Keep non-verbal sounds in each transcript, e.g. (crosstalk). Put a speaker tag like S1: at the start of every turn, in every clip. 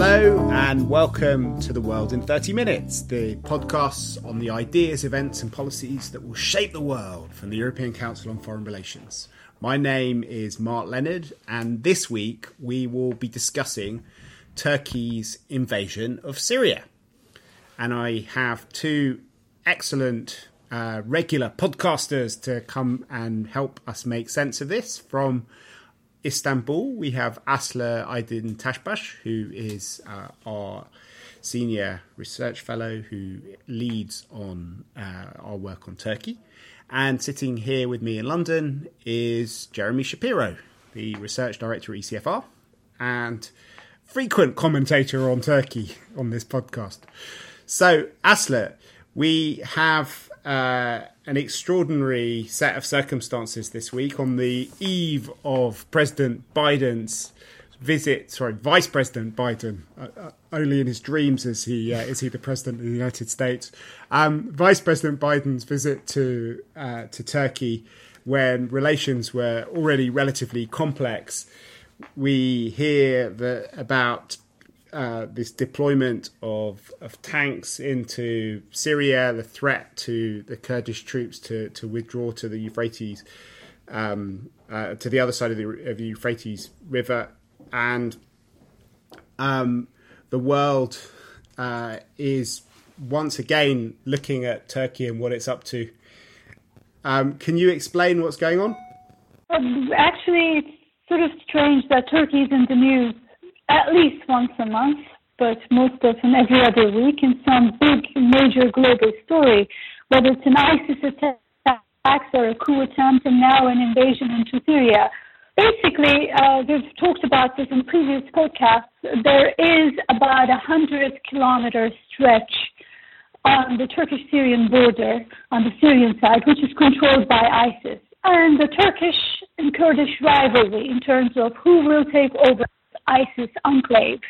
S1: Hello, and welcome to The World in 30 Minutes, the podcast on the ideas, events, and policies that will shape the world from the European Council on Foreign Relations. My name is Mark Leonard, and this week we will be discussing Turkey's invasion of Syria. And I have two excellent uh, regular podcasters to come and help us make sense of this from Istanbul, we have Aslı Aydın Taşbaş, who is uh, our senior research fellow who leads on uh, our work on Turkey. And sitting here with me in London is Jeremy Shapiro, the research director at ECFR and frequent commentator on Turkey on this podcast. So, Aslı, we have uh, an extraordinary set of circumstances this week on the eve of President Biden's visit. Sorry, Vice President Biden. Uh, uh, only in his dreams is he uh, is he the president of the United States. Um, Vice President Biden's visit to uh, to Turkey, when relations were already relatively complex. We hear that about uh, this deployment of, of tanks into Syria, the threat to the Kurdish troops to, to withdraw to the Euphrates, um, uh, to the other side of the, of the Euphrates River, and um, the world uh, is once again looking at Turkey and what it's up to. Um, can you explain what's going on?
S2: Actually, it's sort of strange that Turkey is in the news at least once a month, but most often every other week in some big major global story, whether it's an ISIS attack or a coup attempt and now an invasion into Syria. Basically, uh, we've talked about this in previous podcasts. There is about a hundred kilometer stretch on the Turkish-Syrian border on the Syrian side, which is controlled by ISIS. And the Turkish and Kurdish rivalry in terms of who will take over ISIS enclave.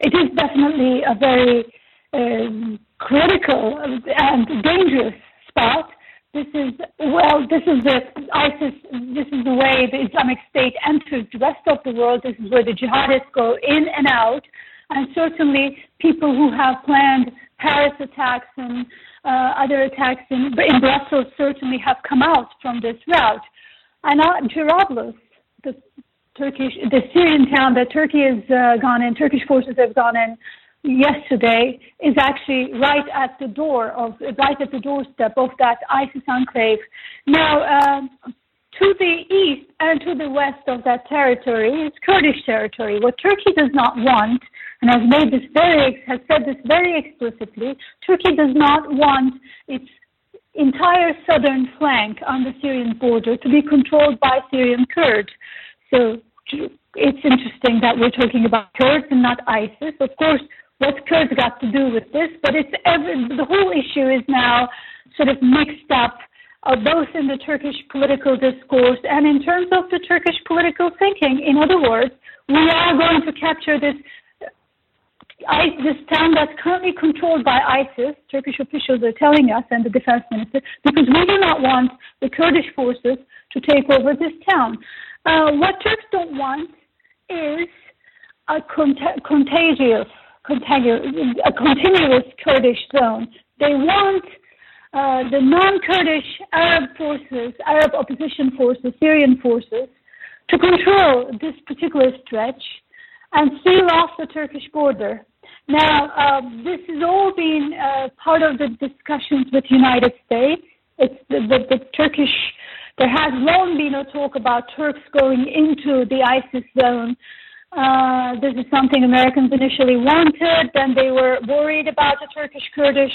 S2: It is definitely a very um, critical and dangerous spot. This is well. This is the ISIS. This is the way the Islamic State enters the rest of the world. This is where the jihadists go in and out, and certainly people who have planned Paris attacks and uh, other attacks in, in Brussels certainly have come out from this route. And uh, Jarablus, the Turkish, the Syrian town that Turkey has uh, gone in, Turkish forces have gone in yesterday, is actually right at the door of, right at the doorstep of that ISIS enclave. Now, um, to the east and to the west of that territory is Kurdish territory. What Turkey does not want, and has made this very, has said this very explicitly, Turkey does not want its entire southern flank on the Syrian border to be controlled by Syrian Kurds. So it's interesting that we're talking about Kurds and not ISIS. Of course, what's Kurds got to do with this? But it's every, the whole issue is now sort of mixed up, uh, both in the Turkish political discourse and in terms of the Turkish political thinking. In other words, we are going to capture this I, this town that's currently controlled by ISIS, Turkish officials are telling us, and the defense minister, because we do not want the Kurdish forces to take over this town. Uh, what Turks don't want is a cont- contagious, contagious, a continuous Kurdish zone. They want uh, the non-Kurdish Arab forces, Arab opposition forces, Syrian forces, to control this particular stretch and seal off the Turkish border. Now, uh, this has all been uh, part of the discussions with the United States. It's the, the, the Turkish there has long been a talk about Turks going into the ISIS zone. Uh, this is something Americans initially wanted, then they were worried about the Turkish Kurdish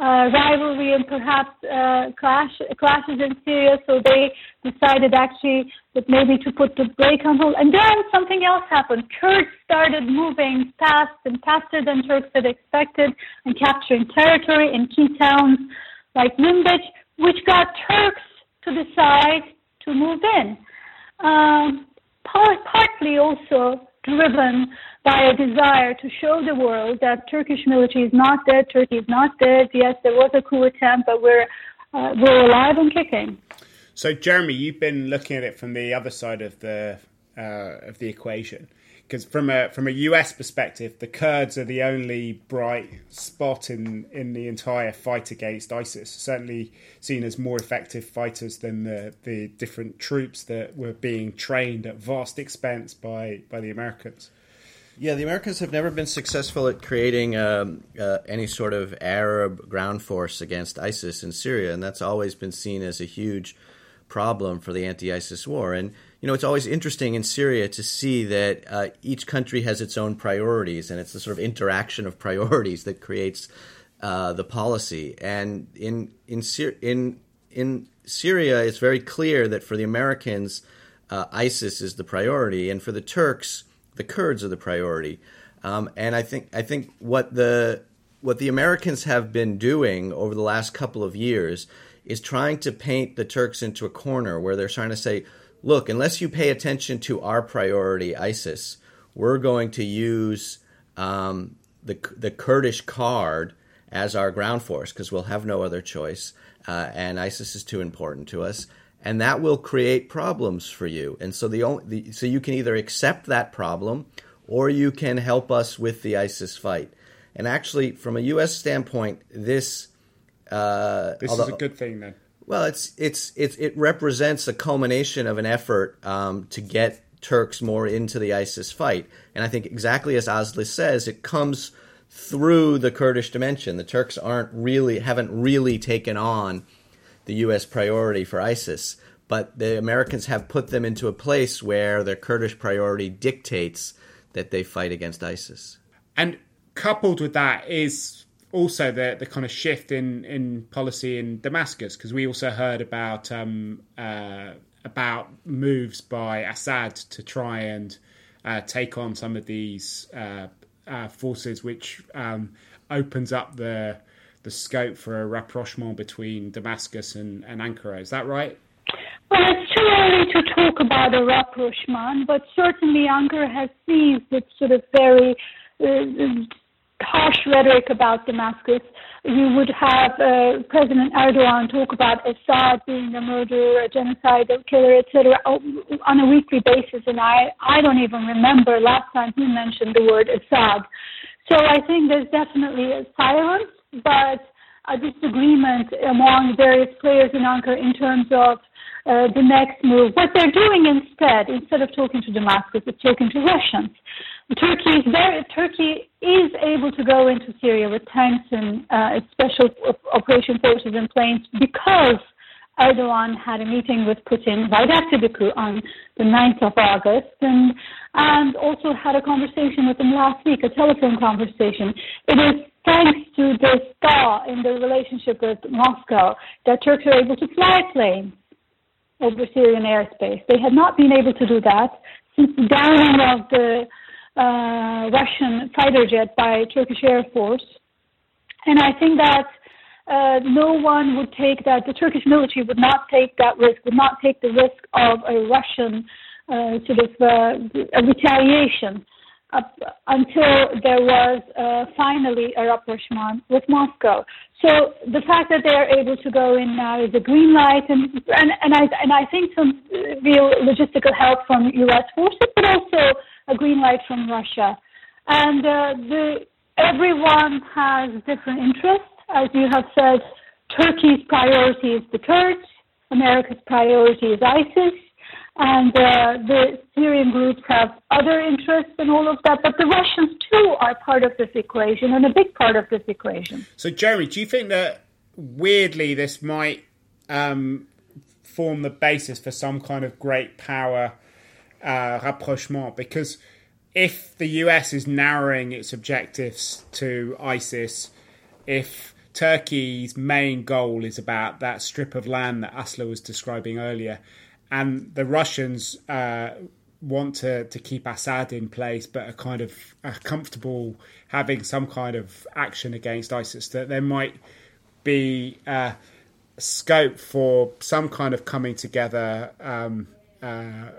S2: uh, rivalry and perhaps uh, clash, clashes in Syria, so they decided actually that maybe to put the brake on hold. And then something else happened. Kurds started moving fast and faster than Turks had expected and capturing territory in key towns like Manbij, which got Turks to decide to move in. Um, part, partly also driven by a desire to show the world that Turkish military is not dead, Turkey is not dead. Yes, there was a coup attempt, but we're uh, we're alive and kicking.
S1: So, Jeremy, you've been looking at it from the other side of the uh, of the equation because from a from a US perspective, the Kurds are the only bright spot in in the entire fight against ISIS. Certainly seen as more effective fighters than the the different troops that were being trained at vast expense by by the Americans.
S3: Yeah, the Americans have never been successful at creating um, uh, any sort of Arab ground force against ISIS in Syria, and that's always been seen as a huge problem for the anti-ISIS war. And you know, it's always interesting in Syria to see that uh, each country has its own priorities, and it's the sort of interaction of priorities that creates uh, the policy. And in in in in Syria, it's very clear that for the Americans, uh, ISIS is the priority, and for the Turks, the Kurds are the priority. Um, and I think I think what the what the Americans have been doing over the last couple of years is trying to paint the Turks into a corner where they're trying to say, look, unless you pay attention to our priority, ISIS, we're going to use um, the the Kurdish card as our ground force because we'll have no other choice, uh, and ISIS is too important to us, and that will create problems for you. And so the only the, so you can either accept that problem or you can help us with the ISIS fight. And actually, from a U.S. standpoint, this
S1: uh, this although, is a good thing then.
S3: Well, it's it's it represents a culmination of an effort um, to get Turks more into the ISIS fight, and I think exactly as Asli says, it comes through the Kurdish dimension. The Turks aren't really haven't really taken on the U.S. priority for ISIS, but the Americans have put them into a place where their Kurdish priority dictates that they fight against ISIS.
S1: And coupled with that is also the the kind of shift in in policy in Damascus because we also heard about um, uh, about moves by Assad to try and uh, take on some of these uh, uh forces, which um, opens up the the scope for a rapprochement between Damascus and, and Ankara. Is that right?
S2: Well, it's too early to talk about a rapprochement, but certainly Ankara has seized its sort of very uh, harsh rhetoric about Damascus. You would have uh, President Erdogan talk about Assad being a murderer, a genocidal killer, etc., on a weekly basis, and I, I don't even remember last time he mentioned the word Assad. So I think there's definitely a silence, but a disagreement among various players in Ankara in terms of uh, the next move. What they're doing instead, instead of talking to Damascus, is talking to Russians. Turkey is very, Turkey is able to go into Syria with tanks and uh, special operation forces and planes because Erdogan had a meeting with Putin right after the coup on the 9th of August and, and also had a conversation with him last week, a telephone conversation. It is thanks to this thaw in the relationship with Moscow that Turks are able to fly planes over Syrian airspace. They had not been able to do that since the downing of the uh, Russian fighter jet by Turkish Air Force. And I think that uh, no one would take that, the Turkish military would not take that risk, would not take the risk of a Russian uh, sort of uh, a retaliation until there was uh, finally a rapprochement with Moscow. So the fact that they are able to go in now is a green light, and and, and I and I think some real logistical help from U.S. forces, but also a green light from Russia. And uh, the everyone has different interests, as you have said. Turkey's priority is the Kurds. America's priority is ISIS and uh, the Syrian groups have other interests and all of that, but the Russians too are part of this equation and a big part of this equation.
S1: So, Jeremy, do you think that weirdly this might um, form the basis for some kind of great power uh, rapprochement? Because if the US is narrowing its objectives to ISIS, if Turkey's main goal is about that strip of land that Asli was describing earlier, and the Russians uh, want to, to keep Assad in place, but are kind of are comfortable having some kind of action against ISIS. That there might be uh, scope for some kind of coming together um, uh,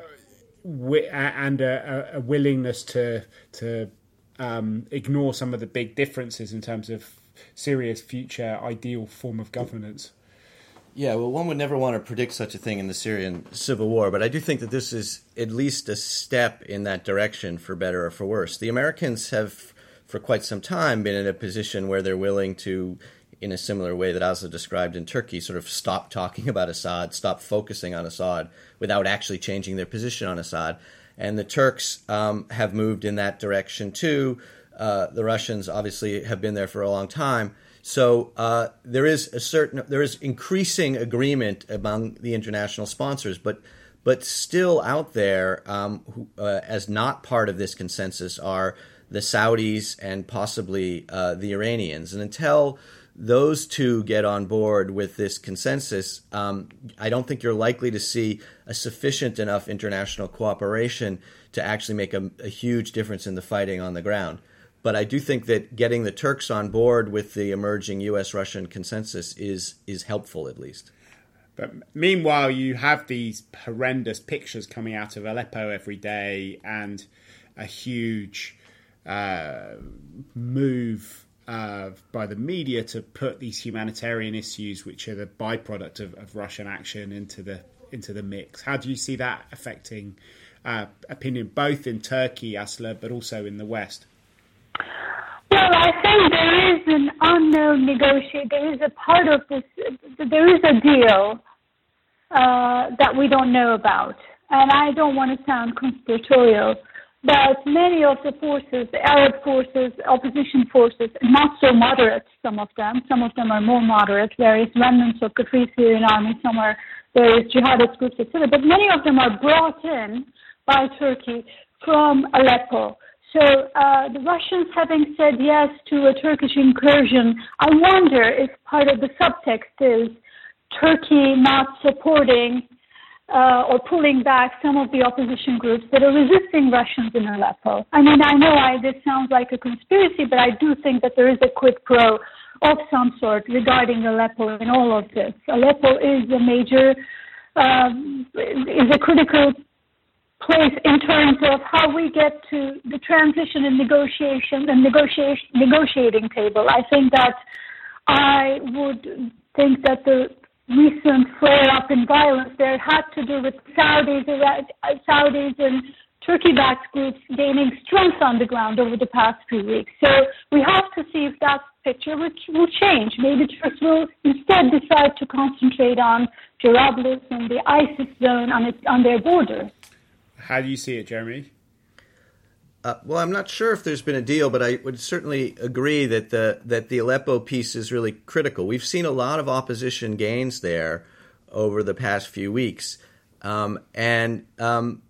S1: and a, a, willingness to to um, ignore some of the big differences in terms of Syria's future ideal form of governance.
S3: Yeah, well, one would never want to predict such a thing in the Syrian civil war, but I do think that this is at least a step in that direction, for better or for worse. The Americans have, for quite some time, been in a position where they're willing to, in a similar way that Asli described in Turkey, sort of stop talking about Assad, stop focusing on Assad without actually changing their position on Assad. And the Turks um, have moved in that direction too. Uh, the Russians obviously have been there for a long time. So uh, there is a certain there is increasing agreement among the international sponsors, but but still out there um, who, uh, as not part of this consensus are the Saudis and possibly uh, the Iranians. And until those two get on board with this consensus, um, I don't think you're likely to see a sufficient enough international cooperation to actually make a, a huge difference in the fighting on the ground. But I do think that getting the Turks on board with the emerging U.S. Russian consensus is is helpful at least.
S1: But meanwhile, you have these horrendous pictures coming out of Aleppo every day, and a huge uh, move uh, by the media to put these humanitarian issues, which are the byproduct of, of Russian action, into the into the mix. How do you see that affecting uh, opinion, both in Turkey, Asli, but also in the West?
S2: Well, I think there is an unknown negotiation. There is a part of this. There is a deal uh, that we don't know about, and I don't want to sound conspiratorial, but many of the forces, the Arab forces, opposition forces, not so moderate. Some of them. Some of them are more moderate. Various remnants of the Syrian Army. Some are various jihadist groups, etc. But many of them are brought in by Turkey from Aleppo so uh, the Russians having said yes to a Turkish incursion, I wonder if part of the subtext is Turkey not supporting uh, or pulling back some of the opposition groups that are resisting Russians in Aleppo. I mean, I know I, this sounds like a conspiracy, but I do think that there is a quid pro of some sort regarding Aleppo in all of this. Aleppo is a major, um, is a critical place in terms of how we get to the transition and negotiation and negotiation negotiating table. I think that I would think that the recent flare up in violence there had to do with Saudis, uh, uh, Saudis and Turkey-backed groups gaining strength on the ground over the past few weeks. So we have to see if that picture will, will change. Maybe Turkey will instead decide to concentrate on Jarablus and the ISIS zone on, its, on their border.
S1: How do you see it, Jeremy?
S3: Uh, well, I'm not sure if there's been a deal, but I would certainly agree that the that the Aleppo piece is really critical. We've seen a lot of opposition gains there over the past few weeks, um, and um,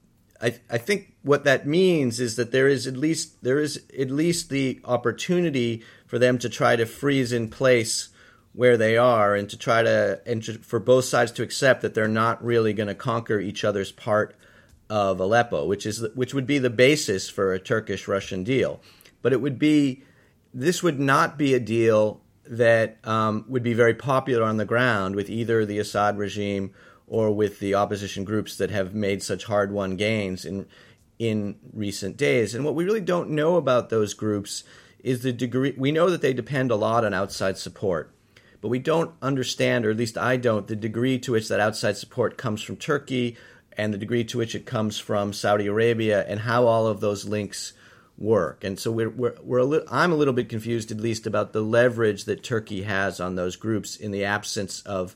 S3: I, I think what that means is that there is at least there is at least the opportunity for them to try to freeze in place where they are and to try to and to, for both sides to accept that they're not really going to conquer each other's part of Aleppo, which is which would be the basis for a Turkish-Russian deal. But it would be this would not be a deal that um, would be very popular on the ground with either the Assad regime or with the opposition groups that have made such hard-won gains in in recent days. And what we really don't know about those groups is the degree. We know that they depend a lot on outside support, but we don't understand, or at least I don't, the degree to which that outside support comes from Turkey and the degree to which it comes from Saudi Arabia and how all of those links work. And so we're, we're, we're a li- I'm a little bit confused, at least, about the leverage that Turkey has on those groups in the absence of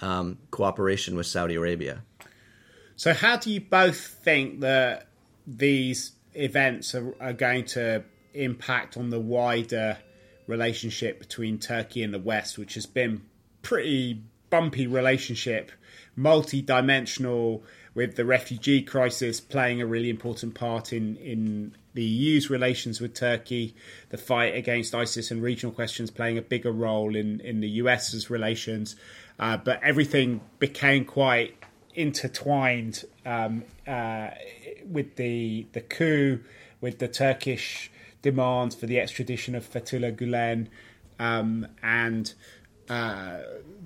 S3: um, cooperation with Saudi Arabia.
S1: So, how do you both think that these events are, are going to impact on the wider relationship between Turkey and the West, which has been pretty bumpy relationship, multi-dimensional with the refugee crisis playing a really important part in, in the EU's relations with Turkey, the fight against ISIS and regional questions playing a bigger role in, in the US's relations. Uh, but everything became quite intertwined um, uh, with the the coup, with the Turkish demands for the extradition of Fethullah Gulen, um, and uh,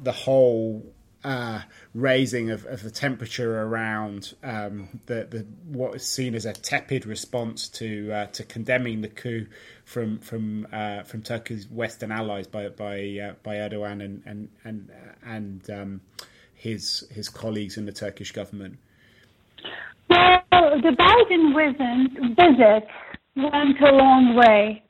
S1: the whole uh, raising of, of, the temperature around um, the, the, what is seen as a tepid response to uh, to condemning the coup from from uh, from Turkey's Western allies by by uh, by Erdogan and and and and um, his his colleagues in the Turkish government.
S2: Well, the Biden visit went a long way.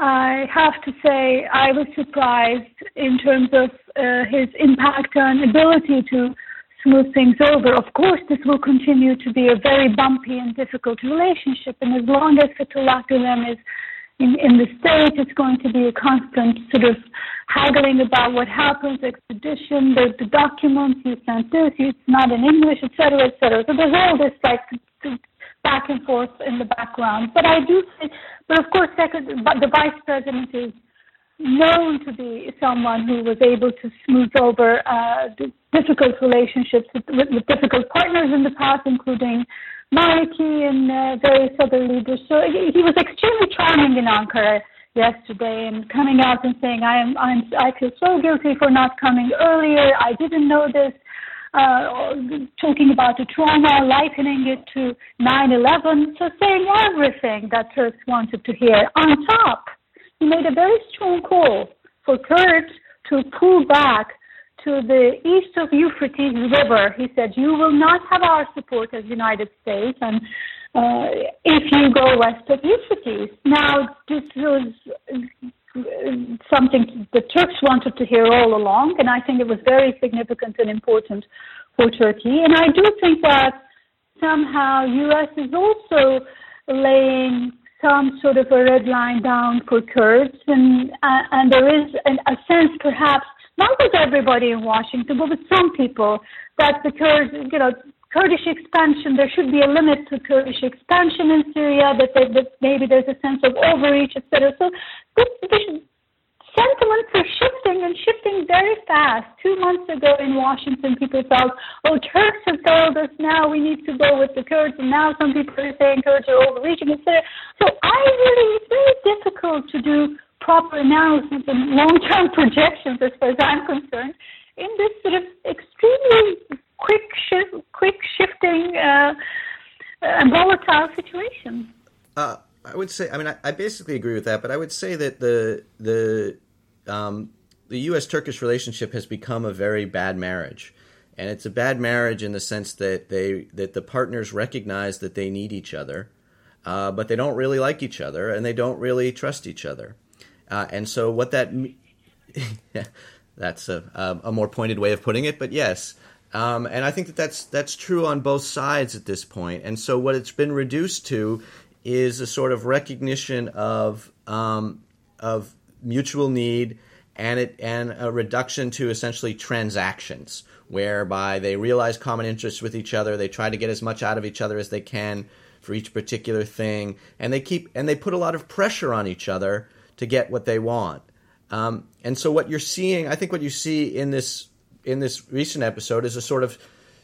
S2: I have to say I was surprised in terms of uh, his impact and ability to smooth things over. Of course, this will continue to be a very bumpy and difficult relationship, and as long as Fethullah Gulen is in, in the state, it's going to be a constant sort of haggling about what happens, extradition, the, the documents, you sent this, it's not in English, etc., etc. So there's all this like back and forth in the background. But I do say, but of course, second, the vice president is known to be someone who was able to smooth over uh, difficult relationships with, with, with, difficult partners in the past, including Maliki and uh, various other leaders. So he, he was extremely charming in Ankara yesterday and coming out and saying, I am, I'm, I feel so guilty for not coming earlier. I didn't know this uh, talking about the trauma, likening it to 9-11, so saying everything that Turks wanted to hear. On top, he made a very strong call for Kurds to pull back to the east of Euphrates River. He said, you will not have our support as United States and uh, if you go west of Euphrates. Now, this was something the Turks wanted to hear all along, and I think it was very significant and important for Turkey. And I do think that somehow U.S. is also laying some sort of a red line down for Kurds, and uh, and there is an, a sense, perhaps not with everybody in Washington, but with some people, that the Kurds, you know, Kurdish expansion, there should be a limit to Kurdish expansion in Syria, that, they, that maybe there's a sense of overreach, etc. So this, this sentiments are shifting and shifting very fast. Two months ago in Washington, people felt, oh, Turks have told us now we need to go with the Kurds, and now some people are saying Kurds are overreaching, etc. So I really, it's very difficult to do proper analysis and long-term (laughs) projections, as far as I'm concerned, in this sort of extremely quick shift, quick shifting uh, and volatile situation.
S3: Uh, I would say, I mean, I, I, basically agree with that, but I would say that the the um, the U.S. Turkish relationship has become a very bad marriage, and it's a bad marriage in the sense that they that the partners recognize that they need each other, uh, but they don't really like each other, and they don't really trust each other, uh, and so what that (laughs) that's a, a more pointed way of putting it, but yes. Um, and I think that that's that's true on both sides at this point. And so what it's been reduced to is a sort of recognition of um, of mutual need and it and a reduction to essentially transactions whereby they realize common interests with each other. They try to get as much out of each other as they can for each particular thing. And they keep and they put a lot of pressure on each other to get what they want. Um, and so what you're seeing i think what you see in this in this recent episode is a sort of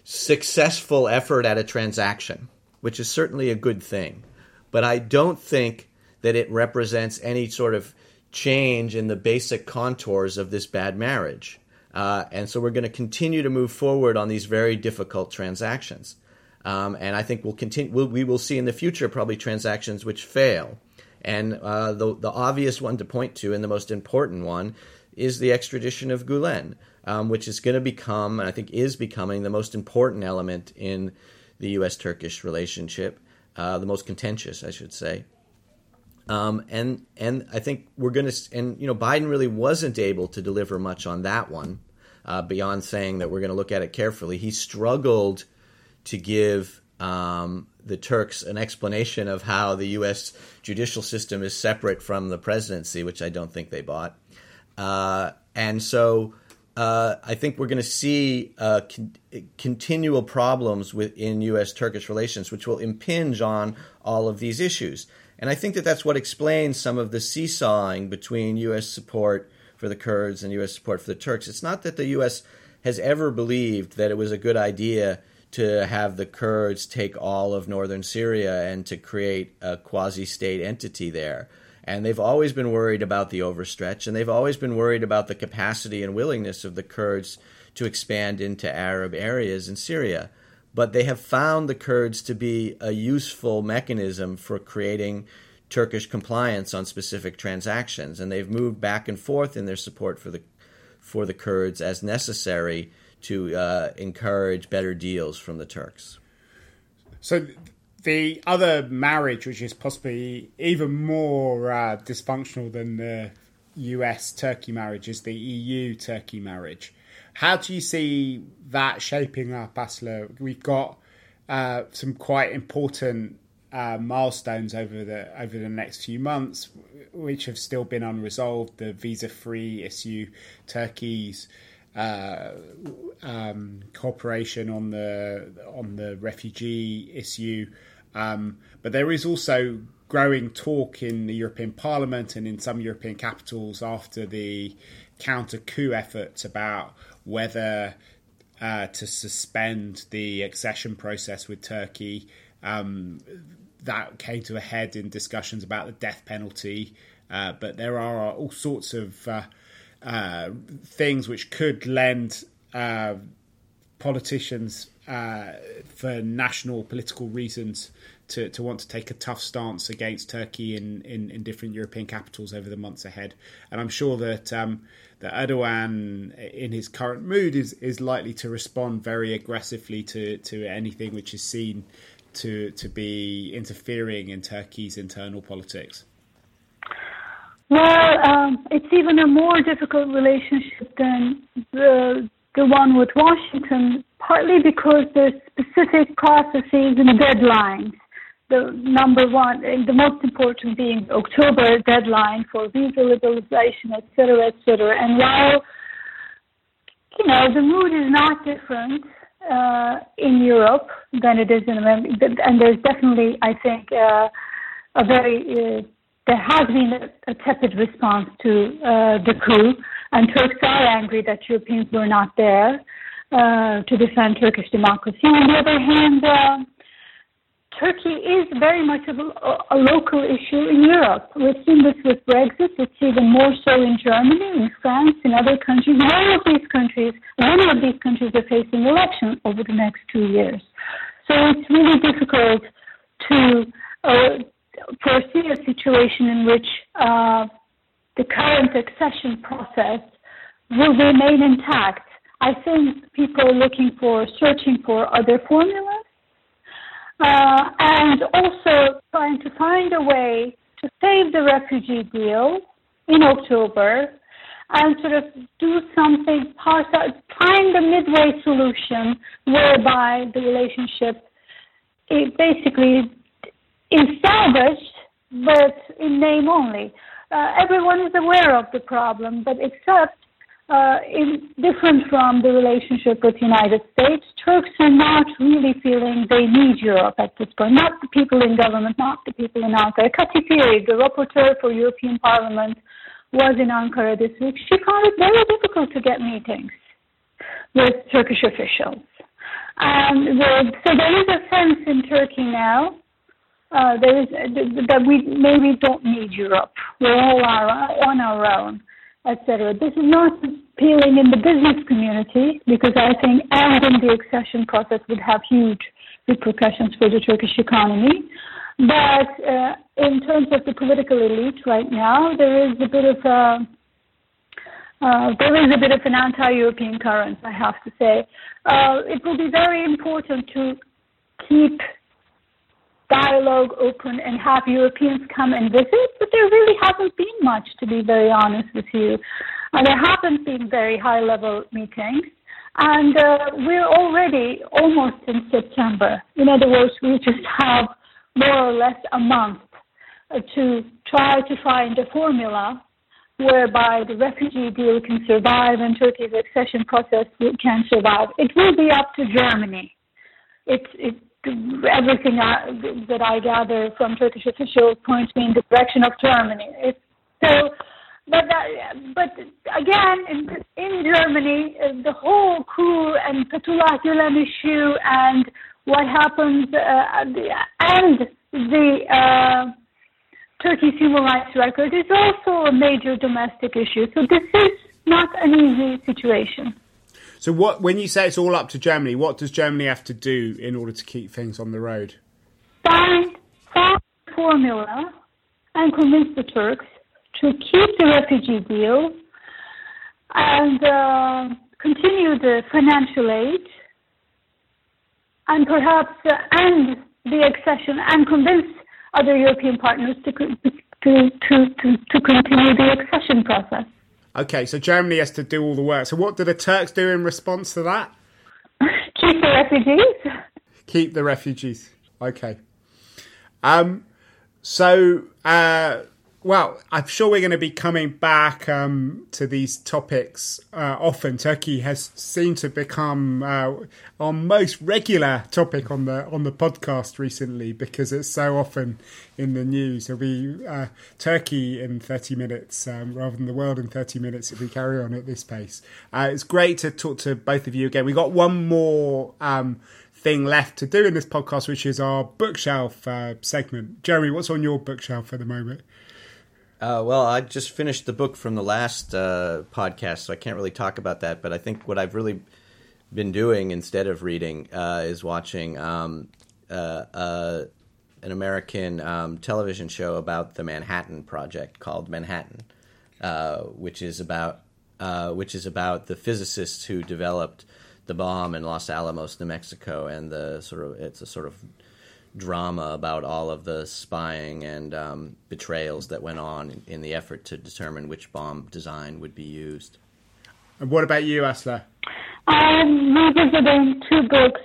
S3: successful effort at a transaction which is certainly a good thing but I don't think that it represents any sort of change in the basic contours of this bad marriage. Uh, and so we're going to continue to move forward on these very difficult transactions. Um, and I think we'll continue. We'll, we will see in the future probably transactions which fail. And uh, the the obvious one to point to, and the most important one, is the extradition of Gulen, um, which is going to become, and I think is becoming, the most important element in the U.S. Turkish relationship uh, the most contentious, I should say. Um, and and I think we're going to and you know Biden really wasn't able to deliver much on that one uh, beyond saying that we're going to look at it carefully. He struggled to give um, the Turks an explanation of how the U.S. judicial system is separate from the presidency, which I don't think they bought. Uh, and so uh, I think we're going to see uh, con- continual problems within U.S. Turkish relations, which will impinge on all of these issues. And I think that that's what explains some of the seesawing between U.S. support for the Kurds and U.S. support for the Turks. It's not that the U.S. has ever believed that it was a good idea to have the Kurds take all of northern Syria and to create a quasi state entity there and they've always been worried about the overstretch, and they've always been worried about the capacity and willingness of the Kurds to expand into Arab areas in Syria. But they have found the Kurds to be a useful mechanism for creating Turkish compliance on specific transactions, and they've moved back and forth in their support for the for the Kurds as necessary to uh, encourage better deals from the Turks.
S1: So the other marriage, which is possibly even more uh, dysfunctional than the US Turkey marriage, is the EU Turkey marriage. How do you see that shaping up, Aslı? We've got uh, some quite important uh, milestones over the over the next few months, which have still been unresolved. The visa-free issue, Turkey's uh, um, cooperation on the on the refugee issue, um, but there is also growing talk in the European Parliament and in some European capitals after the counter coup efforts about whether uh, to suspend the accession process with Turkey. Um, that came to a head in discussions about the death penalty. Uh, but there are all sorts of uh, uh, things which could lend uh, politicians uh, for national political reasons to, to want to take a tough stance against Turkey in, in, in different European capitals over the months ahead. And I'm sure that um, that Erdogan, in his current mood, is, is likely to respond very aggressively to, to anything which is seen to to be interfering in Turkey's internal politics?
S2: Well, um, it's even a more difficult relationship than the the one with Washington, partly because there's specific processes and deadlines. The number one, the most important being October deadline for visa liberalization, et cetera, et cetera. And while you know the mood is not different, uh, in Europe than it is in America, and there's definitely, I think, uh, a very uh, there has been a, a tepid response to uh, the coup, and Turks are angry that Europeans were not there uh, to defend Turkish democracy. On the other hand, uh, Turkey is very much a, a, local issue in Europe. We've seen this with Brexit. It's even more so in Germany, in France, in other countries. All of these countries, many of these countries are facing elections over the next two years. So it's really difficult to uh, foresee a situation in which uh, the current accession process will remain intact. I think people are looking for, searching for other formulas uh, and also trying to find a way to save the refugee deal in October and sort of do something, find a midway solution whereby the relationship it basically is salvaged, but in name only. Uh, everyone is aware of the problem, but except uh, is different from the relationship with the United States. Turks are not really feeling they need Europe at this point. Not the people in government, not the people in Ankara. Kati Piri, the rapporteur for European Parliament, was in Ankara this week. She found it very difficult to get meetings with Turkish officials. And the, so there is a sense in Turkey now uh, there is that we maybe don't need Europe. We're all our, on our own etc. This is not appealing in the business community because I think ending the accession process would have huge repercussions for the Turkish economy. But uh, in terms of the political elite right now, there is a bit of a uh, there is a bit of an anti-European current, I have to say. Uh, it will be very important to keep dialogue open and have Europeans come and visit, but there really hasn't been much, to be very honest with you. Uh, there haven't been very high level meetings. And uh, we're already almost in September. In other words, we just have more or less a month to try to find a formula whereby the refugee deal can survive and Turkey's accession process can survive. It will be up to Germany. It's, it, everything I, that I gather from Turkish officials points me in the direction of Germany. It's, so, but that, but again, in, in Germany, uh, the whole coup and Fethullah Gulen issue and what happens uh, and the uh, Turkey's human rights record is also a major domestic issue. So this is not an easy situation.
S1: So, what when you say it's all up to Germany, what does Germany have to do in order to keep things on the road?
S2: Find, a formula and convince the Turks to keep the refugee deal and uh, continue the financial aid and perhaps uh, end the accession and convince other European partners to, to, to, to, to continue the accession process.
S1: Okay, so Germany has to do all the work. So what do the Turks do in response to that? (laughs)
S2: Keep the refugees.
S1: Keep the refugees. Okay. Um, so uh, well, I'm sure we're going to be coming back um, to these topics uh, often. Turkey has seemed to become uh, our most regular topic on the on the podcast recently because it's so often in the news. It'll be uh, Turkey in 30 minutes um, rather than the world in 30 minutes if we carry on at this pace. Uh, it's great to talk to both of you again. We got one more. Um, thing left to do in this podcast, which is our bookshelf uh, segment. Jeremy, what's on your bookshelf at the moment?
S3: Uh, well, I just finished the book from the last uh, podcast, so I can't really talk about that. But I think what I've really been doing instead of reading uh, is watching um, uh, uh, an American um, television show about the Manhattan Project called Manhattan, uh, which is about which is about the physicists who developed the bomb in Los Alamos, New Mexico, and the sort of it's a sort of drama about all of the spying and um, betrayals that went on in, in, the effort to determine which bomb design would be used.
S1: And what about you, Aslı?
S2: I'm revisiting two books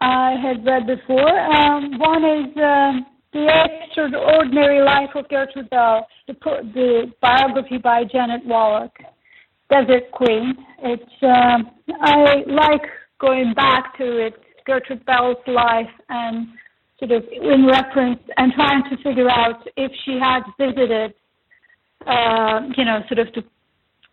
S2: I had read before. Um, one is uh, The Extraordinary Life of Gertrude Bell, the, the biography by Janet Wallach, Desert Queen. It's uh, I like going back to it, Gertrude Bell's life and sort of in reference and trying to figure out if she had visited, uh, you know, sort of the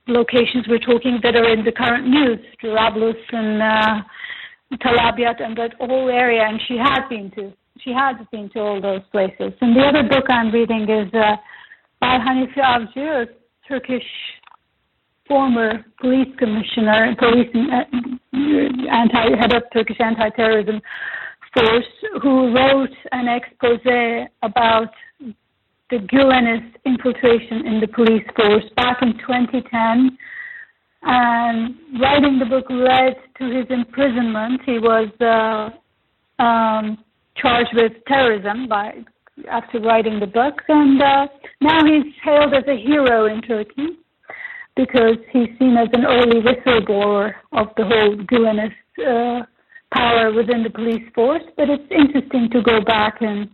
S2: locations we're talking that are in the current news, Jarablus and uh, Tal Abyad and that whole area, and she had been to. She had been to all those places. And the other book I'm reading is uh, by Hanefi Avcı, a Turkish former police commissioner, police uh, anti head of Turkish anti-terrorism Who wrote an expose about the Gulenist infiltration in the police force back in 2010. And writing the book led to his imprisonment. He was uh, um, charged with terrorism by after writing the book, and uh, now he's hailed as a hero in Turkey because he's seen as an early whistleblower of the whole Gulenist uh, power within the police force, but it's interesting to go back and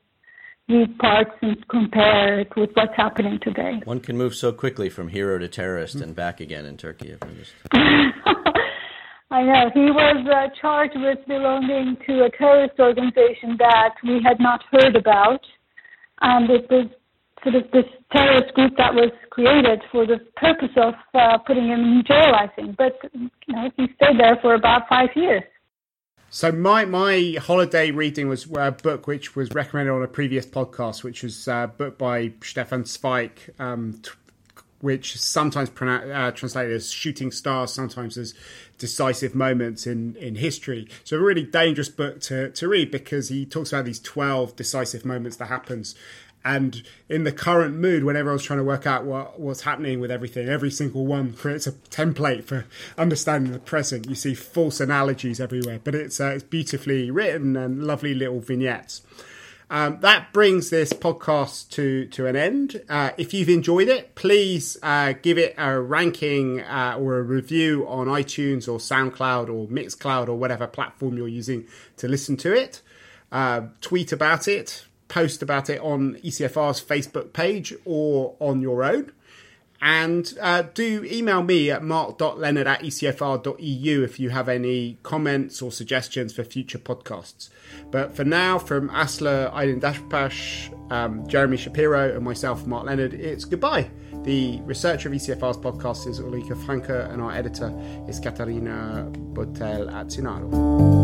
S2: read parts and compare it with what's happening today.
S3: One can move so quickly from hero to terrorist and back again in Turkey. (laughs)
S2: I know. He was uh, charged with belonging to a terrorist organization that we had not heard about. And it was sort of this terrorist group that was created for the purpose of uh, putting him in jail, I think. But you know, he stayed there for about five years.
S1: So my my holiday reading was a book which was recommended on a previous podcast, which was a book by Stefan Zweig, um, t- which sometimes uh, translated as "shooting stars," sometimes as "decisive moments in in history." So a really dangerous book to to read because he talks about these twelve decisive moments that happens and in the current mood, when everyone's trying to work out what, what's happening with everything, every single one creates a template for understanding the present. You see false analogies everywhere, but it's, uh, it's beautifully written and lovely little vignettes. Um, that brings this podcast to, to an end. Uh, if you've enjoyed it, please uh, give it a ranking uh, or a review on iTunes or SoundCloud or Mixcloud or whatever platform you're using to listen to it. Uh, tweet about it, post about it on ECFR's Facebook page or on your own. And uh, do email me at mark.leonard at ecfr.eu if you have any comments or suggestions for future podcasts. But for now, from Aslı Aydın Taşbaş, um, Jeremy Shapiro, and myself, Mark Leonard, it's goodbye. The researcher of ECFR's podcast is Ulrike Franke, and our editor is Katarina Botel Atzinaro.